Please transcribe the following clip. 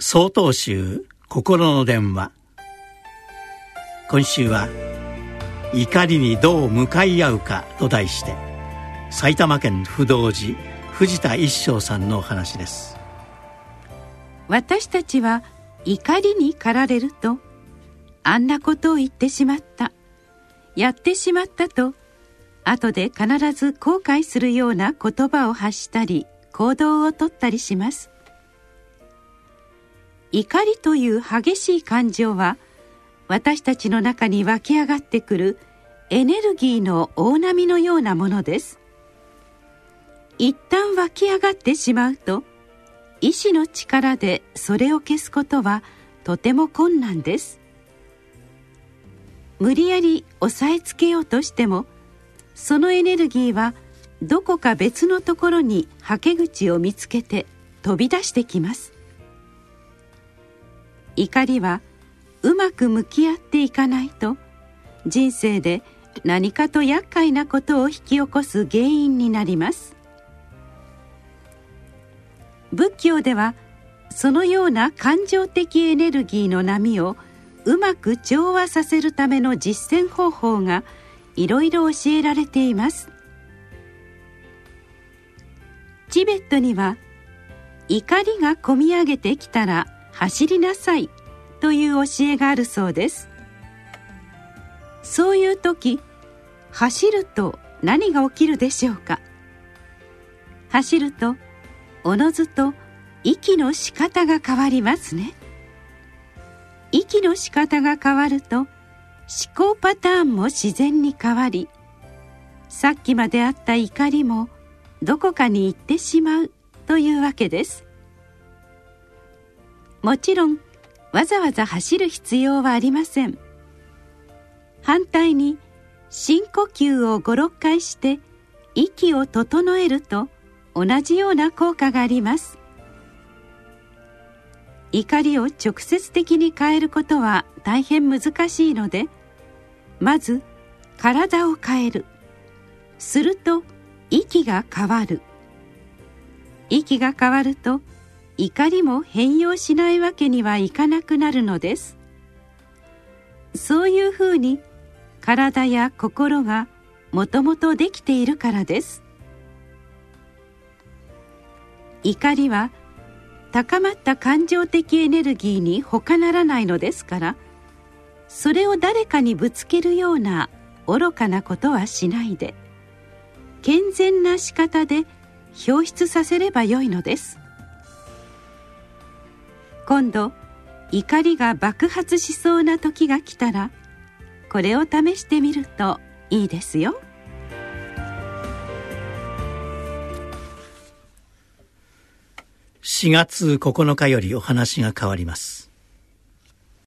総統集心の電話。今週は「怒りにどう向かい合うか」と題して埼玉県不動寺藤田一生さんのお話です。私たちは怒りに駆られるとあんなことを言ってしまった。やってしまったと後で必ず後悔するような言葉を発したり行動をとったりします。怒りという激しい感情は私たちの中に湧き上がってくるエネルギーの大波のようなものです。一旦湧き上がってしまうと意志の力でそれを消すことはとても困難です。無理やり押さえつけようとしてもそのエネルギーはどこか別のところにはけ口を見つけて飛び出してきます。怒りはうまく向き合っていかないと人生で何かと厄介なことを引き起こす原因になります。仏教ではそのような感情的エネルギーの波をうまく調和させるための実践方法がいろいろ教えられています。チベットには怒りがこみ上げてきたら走りなさい。という教えがあるそうです。そういう時走ると何が起きるでしょうか？走るとおのずと息の仕方が変わりますね。息の仕方が変わると思考パターンも自然に変わりさっきまであった怒りもどこかに行ってしまうというわけです。もちろんわざわざ走る必要はありません。反対に深呼吸を56回して息を整えると同じような効果があります。怒りを直接的に変えることは大変難しいのでまず体を変える。すると息が変わる。息が変わると怒りも変容しないわけにはいかなくなるのです。そういうふうに体や心がもともとできているからです。怒りは高まった感情的エネルギーに他ならないのですからそれを誰かにぶつけるような愚かなことはしないで健全な仕方で表出させればよいのです。今度怒りが爆発しそうな時が来たらこれを試してみるといいですよ。4月9日よりお話が変わります。